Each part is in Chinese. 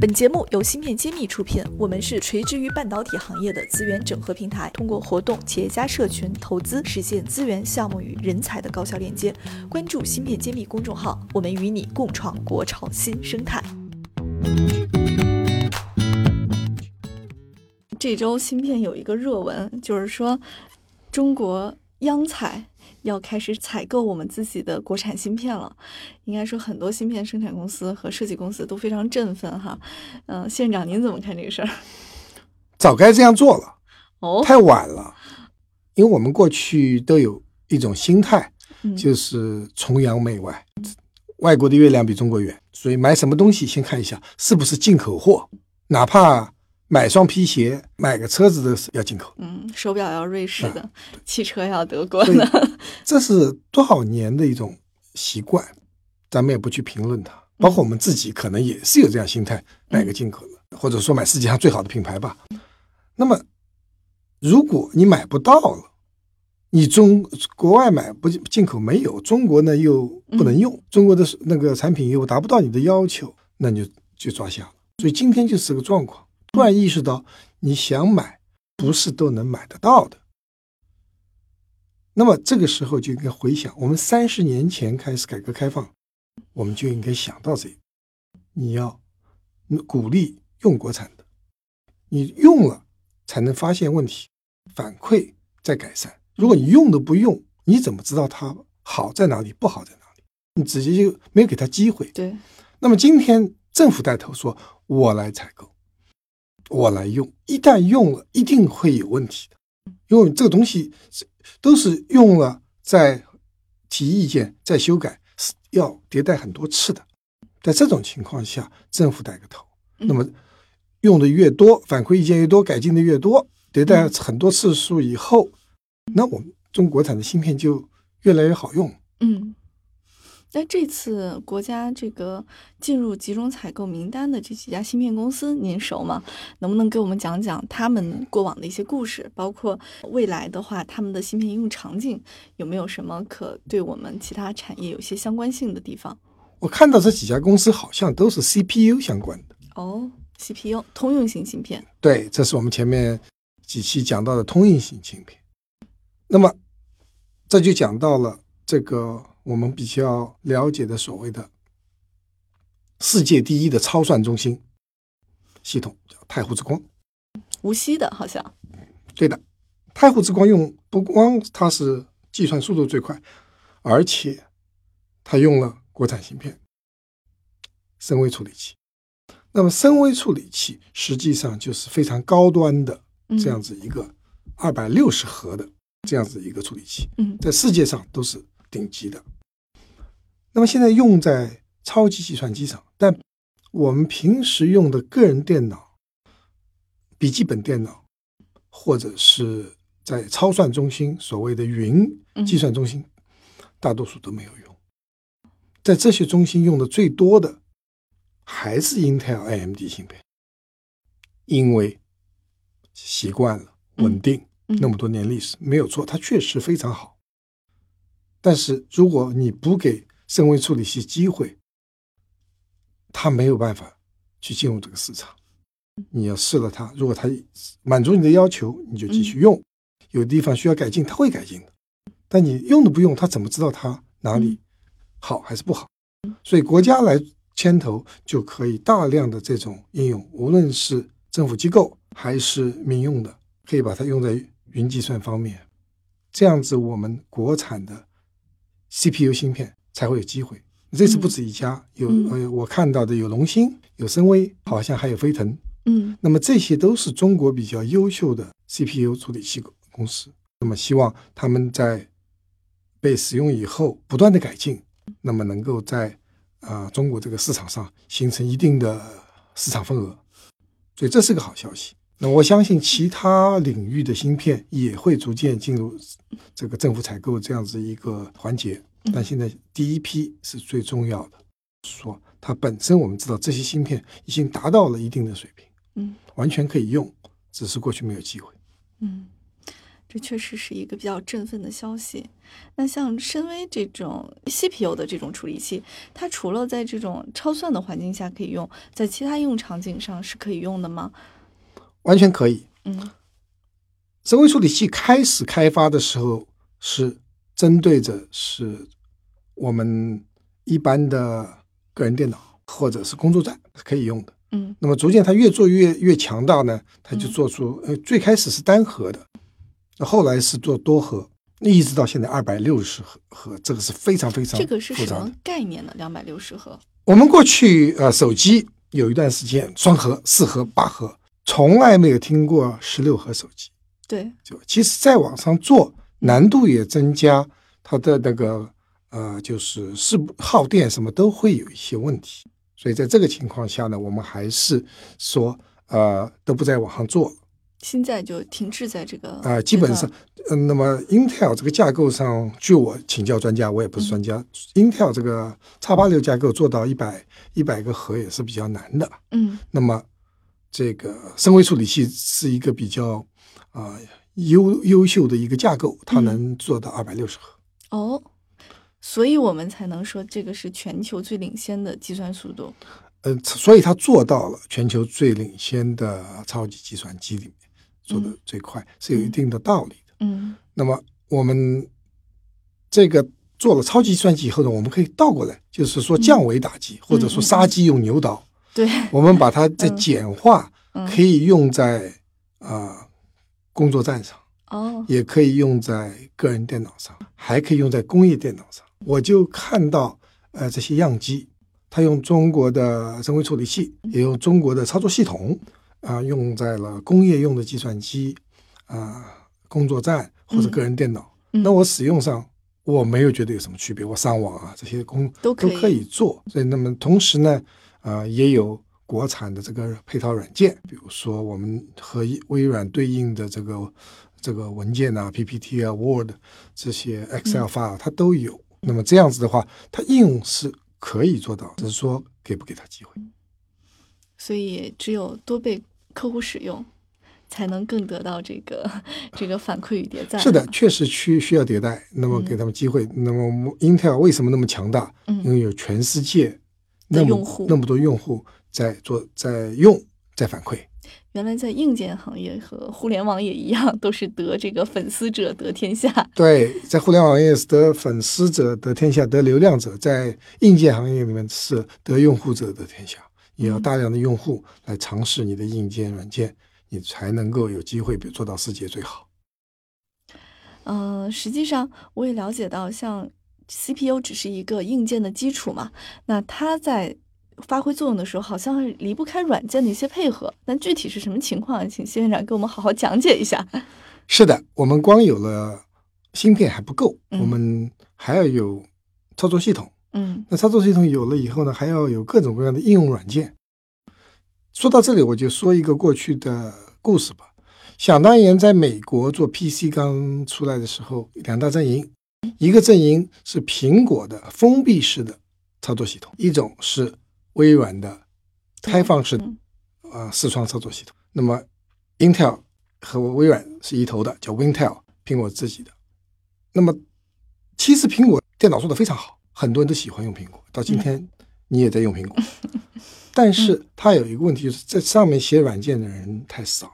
本节目由芯片揭秘出品，我们是垂直于半导体行业的资源整合平台，通过活动、企业家社群、投资，实现资源、项目与人才的高效链接。关注芯片揭秘公众号，我们与你共创国潮新生态。这周芯片有一个热文，就是说中国央采要开始采购我们自己的国产芯片了。应该说，很多芯片生产公司和设计公司都非常振奋哈。嗯、县长您怎么看这个事儿？早该这样做了，哦，太晚了。因为我们过去都有一种心态，嗯就是崇洋媚外，外国的月亮比中国圆，所以买什么东西先看一下是不是进口货，哪怕买双皮鞋、买个车子都是要进口。嗯，手表要瑞士的，啊汽车要德国的。这是多少年的一种习惯，咱们也不去评论它。包括我们自己可能也是有这样心态，买个进口的，或者说买世界上最好的品牌吧。那么，如果你买不到了，你中国外买不进口没有，中国呢又不能用，中国的那个产品又达不到你的要求，那你就就抓瞎了。所以今天就是这个状况，突然意识到你想买，不是都能买得到的。那么这个时候就应该回想，我们三十年前开始改革开放，我们就应该想到这你要鼓励用国产的，你用了才能发现问题，反馈再改善。如果你用都不用，你怎么知道它好在哪里，不好在哪里？你直接就没有给他机会。对，那么今天政府带头说，我来采购，我来用，一旦用了，一定会有问题的，因为这个东西都是用了再提意见、再修改，是要迭代很多次的。在这种情况下，政府带个头，那么用的越多，反馈意见越多，改进的越多，迭代很多次数以后，那我们中国产的芯片就越来越好用。嗯。那这次国家这个进入集中采购名单的这几家芯片公司，您熟吗？能不能给我们讲讲他们过往的一些故事，包括未来的话，他们的芯片应用场景有没有什么可对我们其他产业有些相关性的地方？我看到这几家公司好像都是 CPU 相关的。哦，CPU 通用型芯片，对，这是我们前面几期讲到的通用型芯片。那么，这就讲到了这个我们比较了解的所谓的世界第一的超算中心系统，叫太湖之光。无锡的好像，对的，太湖之光用不光它是计算速度最快，而且它用了国产芯片，深微处理器。那么深微处理器实际上就是非常高端的这样子一个二百六十核的这样子一个处理器，嗯在世界上都是顶级的。那么现在用在超级计算机上，但我们平时用的个人电脑、笔记本电脑，或者是在超算中心所谓的云嗯计算中心，大多数都没有用。在这些中心用的最多的还是 Intel、AMD 芯片，因为习惯了稳定，嗯那么多年历史没有错，它确实非常好。但是如果你不给深微处理器机会，它没有办法去进入这个市场。你要试了它，如果它满足你的要求，你就继续用；有地方需要改进，它会改进的。但你用都不用，它怎么知道它哪里好还是不好？所以国家来牵头，就可以大量的这种应用，无论是政府机构还是民用的，可以把它用在云计算方面。这样子，我们国产的 CPU 芯片才会有机会。这次不止一家，有嗯呃，我看到的有龙芯、有深威，好像还有飞腾。嗯那么这些都是中国比较优秀的 CPU 处理器公司。那么希望他们在被使用以后不断的改进，那么能够在啊、呃中国这个市场上形成一定的市场份额。所以这是个好消息。那我相信其他领域的芯片也会逐渐进入这个政府采购这样子一个环节。但现在第一批是最重要的，说它本身我们知道这些芯片已经达到了一定的水平。嗯完全可以用，只是过去没有机会。嗯。这确实是一个比较振奋的消息。那像深威这种 CPU 的这种处理器，它除了在这种超算的环境下可以用，在其他应用场景上是可以用的吗？完全可以。嗯深威处理器开始开发的时候是针对着是我们一般的个人电脑或者是工作站是可以用的。嗯那么逐渐它越做越越强大呢，它就做出呃最开始是单核的，那后来是做多核，一直到现在二百六十核核，这个是非常非常这个是什么。概念呢？两百六十核。我们过去呃手机有一段时间双核、四核、八核，从来没有听过十六核手机。对，就其实再往上做，难度也增加，它的那个呃，就是是不耗电什么都会有一些问题。所以在这个情况下呢，我们还是说呃都不再往上做了现在就停滞在这个啊、基本上，嗯、那么 Intel 这个架构上，据我请教专家，我也不是专家、i n t e l 这个叉八六架构做到一百一百个核也是比较难的。嗯那么这个深微处理器是一个比较啊、优优秀的一个架构，它嗯能做到二百六十核。哦，所以我们才能说这个是全球最领先的计算速度。呃，所以它做到了全球最领先的超级计算机里面做的嗯。最快，是有一定的道理的。嗯。那么我们这个做了超级计算机以后呢，我们可以倒过来，就是说降维打击，或者说杀鸡用牛刀，对，我们把它再嗯。简化，嗯。可以用在啊、工作站上。哦，也可以用在个人电脑上，还可以用在工业电脑上。我就看到，呃，这些样机，它用中国的深微处理器，也用中国的操作系统，啊、用在了工业用的计算机，啊、工作站或者个人电脑。嗯那我使用上，我没有觉得有什么区别，我上网啊这些工都可以做。所以，那么同时呢，呃，也有国产的这个配套软件，比如说我们和微软对应的这个这个文件啊、PPT 啊、Word 这些 Excel file 它都有。那么这样子的话，它应用是可以做到，只是说给不给他机会。所以只有多被客户使用，才能更得到这个 这个反馈与迭代。是的，，确实需需要迭代，那么给他们机会。那么 Intel 为什么那么强大？因嗯为有全世界那么那么多用户在做、在用、在反馈。原来在硬件行业和互联网也一样，都是得这个粉丝者得天下。对，在互联网业是得粉丝者得天下，得流量者；在硬件行业里面是得用户者得天下。也要嗯大量的用户来尝试你的硬件、软件，你才能够有机会，比如做到世界最好。嗯、实际上我也了解到，像 CPU 只是一个硬件的基础嘛，那它在发挥作用的时候，好像离不开软件的一些配合。但具体是什么情况，请谢院长给我们好好讲解一下。是的，我们光有了芯片还不够，嗯我们还要有操作系统。嗯那操作系统有了以后呢，还要有各种各样的应用软件。说到这里，我就说一个过去的故事吧。想当年，在美国做 PC 刚出来的时候，两大阵营，一个阵营是苹果的封闭式的操作系统，一种是微软的开放式的嗯呃视窗操作系统。那么，Intel 和微软是一头的，叫 Wintel，苹果自己的。那么，其实苹果电脑做的非常好，很多人都喜欢用苹果。到今天，你也在用苹果，但是它有一个问题，就是在上面写软件的人太少，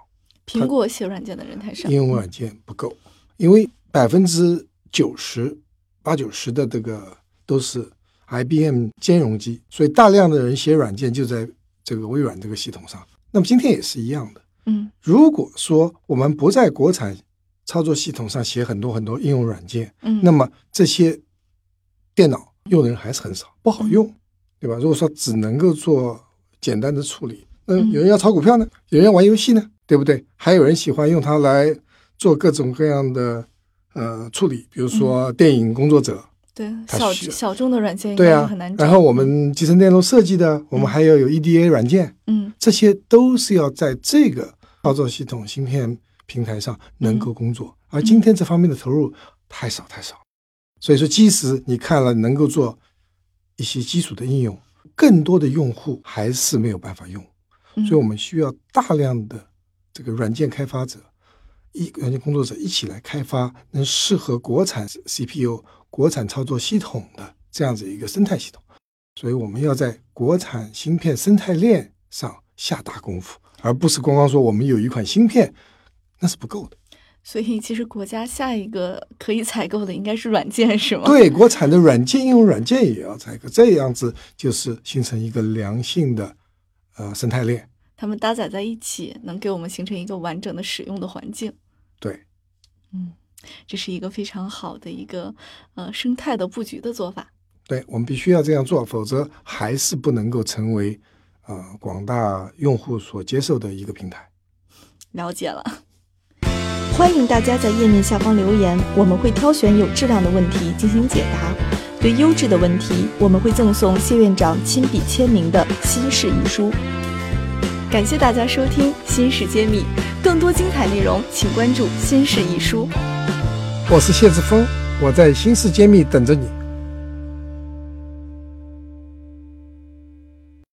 苹果写软件的人太少。应用软件不够，因为百分之九十、八九十的这个都是 IBM 兼容机，所以大量的人写软件就在这个微软这个系统上。那么今天也是一样的。嗯如果说我们不在国产操作系统上写很多很多应用软件，嗯，那么这些电脑用的人还是很少，不好用，对吧？如果说只能够做简单的处理，那嗯有人要炒股票呢，有人要玩游戏呢，对不对？还有人喜欢用它来做各种各样的呃处理，比如说电影工作者，对小小众的软件应对啊很难，找。然后我们集成电路设计的，我们还要有 EDA 软件，嗯。这些都是要在这个操作系统芯片平台上能够工作，而今天这方面的投入太少太少，所以说即使你看了能够做一些基础的应用，更多的用户还是没有办法用，嗯。所以我们需要大量的这个软件开发者一软件工作者一起来开发能适合国产 CPU、国产操作系统的这样子一个生态系统。所以我们要在国产芯片生态链上下大功夫，而不是光光说我们有一款芯片，那是不够的。所以，其实国家下一个可以采购的应该是软件，是吗？对，国产的软件应用软件也要采购，这样子就是形成一个良性的呃生态链。它们搭载在一起，能给我们形成一个完整的使用的环境。对，嗯，这是一个非常好的一个呃生态的布局的做法。对我们必须要这样做，否则还是不能够成为呃广大用户所接受的一个平台。了解了。欢迎大家在页面下方留言，我们会挑选有质量的问题进行解答。对优质的问题，我们会赠送谢院长亲笔签名的新式遗书。感谢大家收听《新事揭秘》，更多精彩内容请关注《新世一书》。我是谢志峰，我在《新世揭秘》等着你。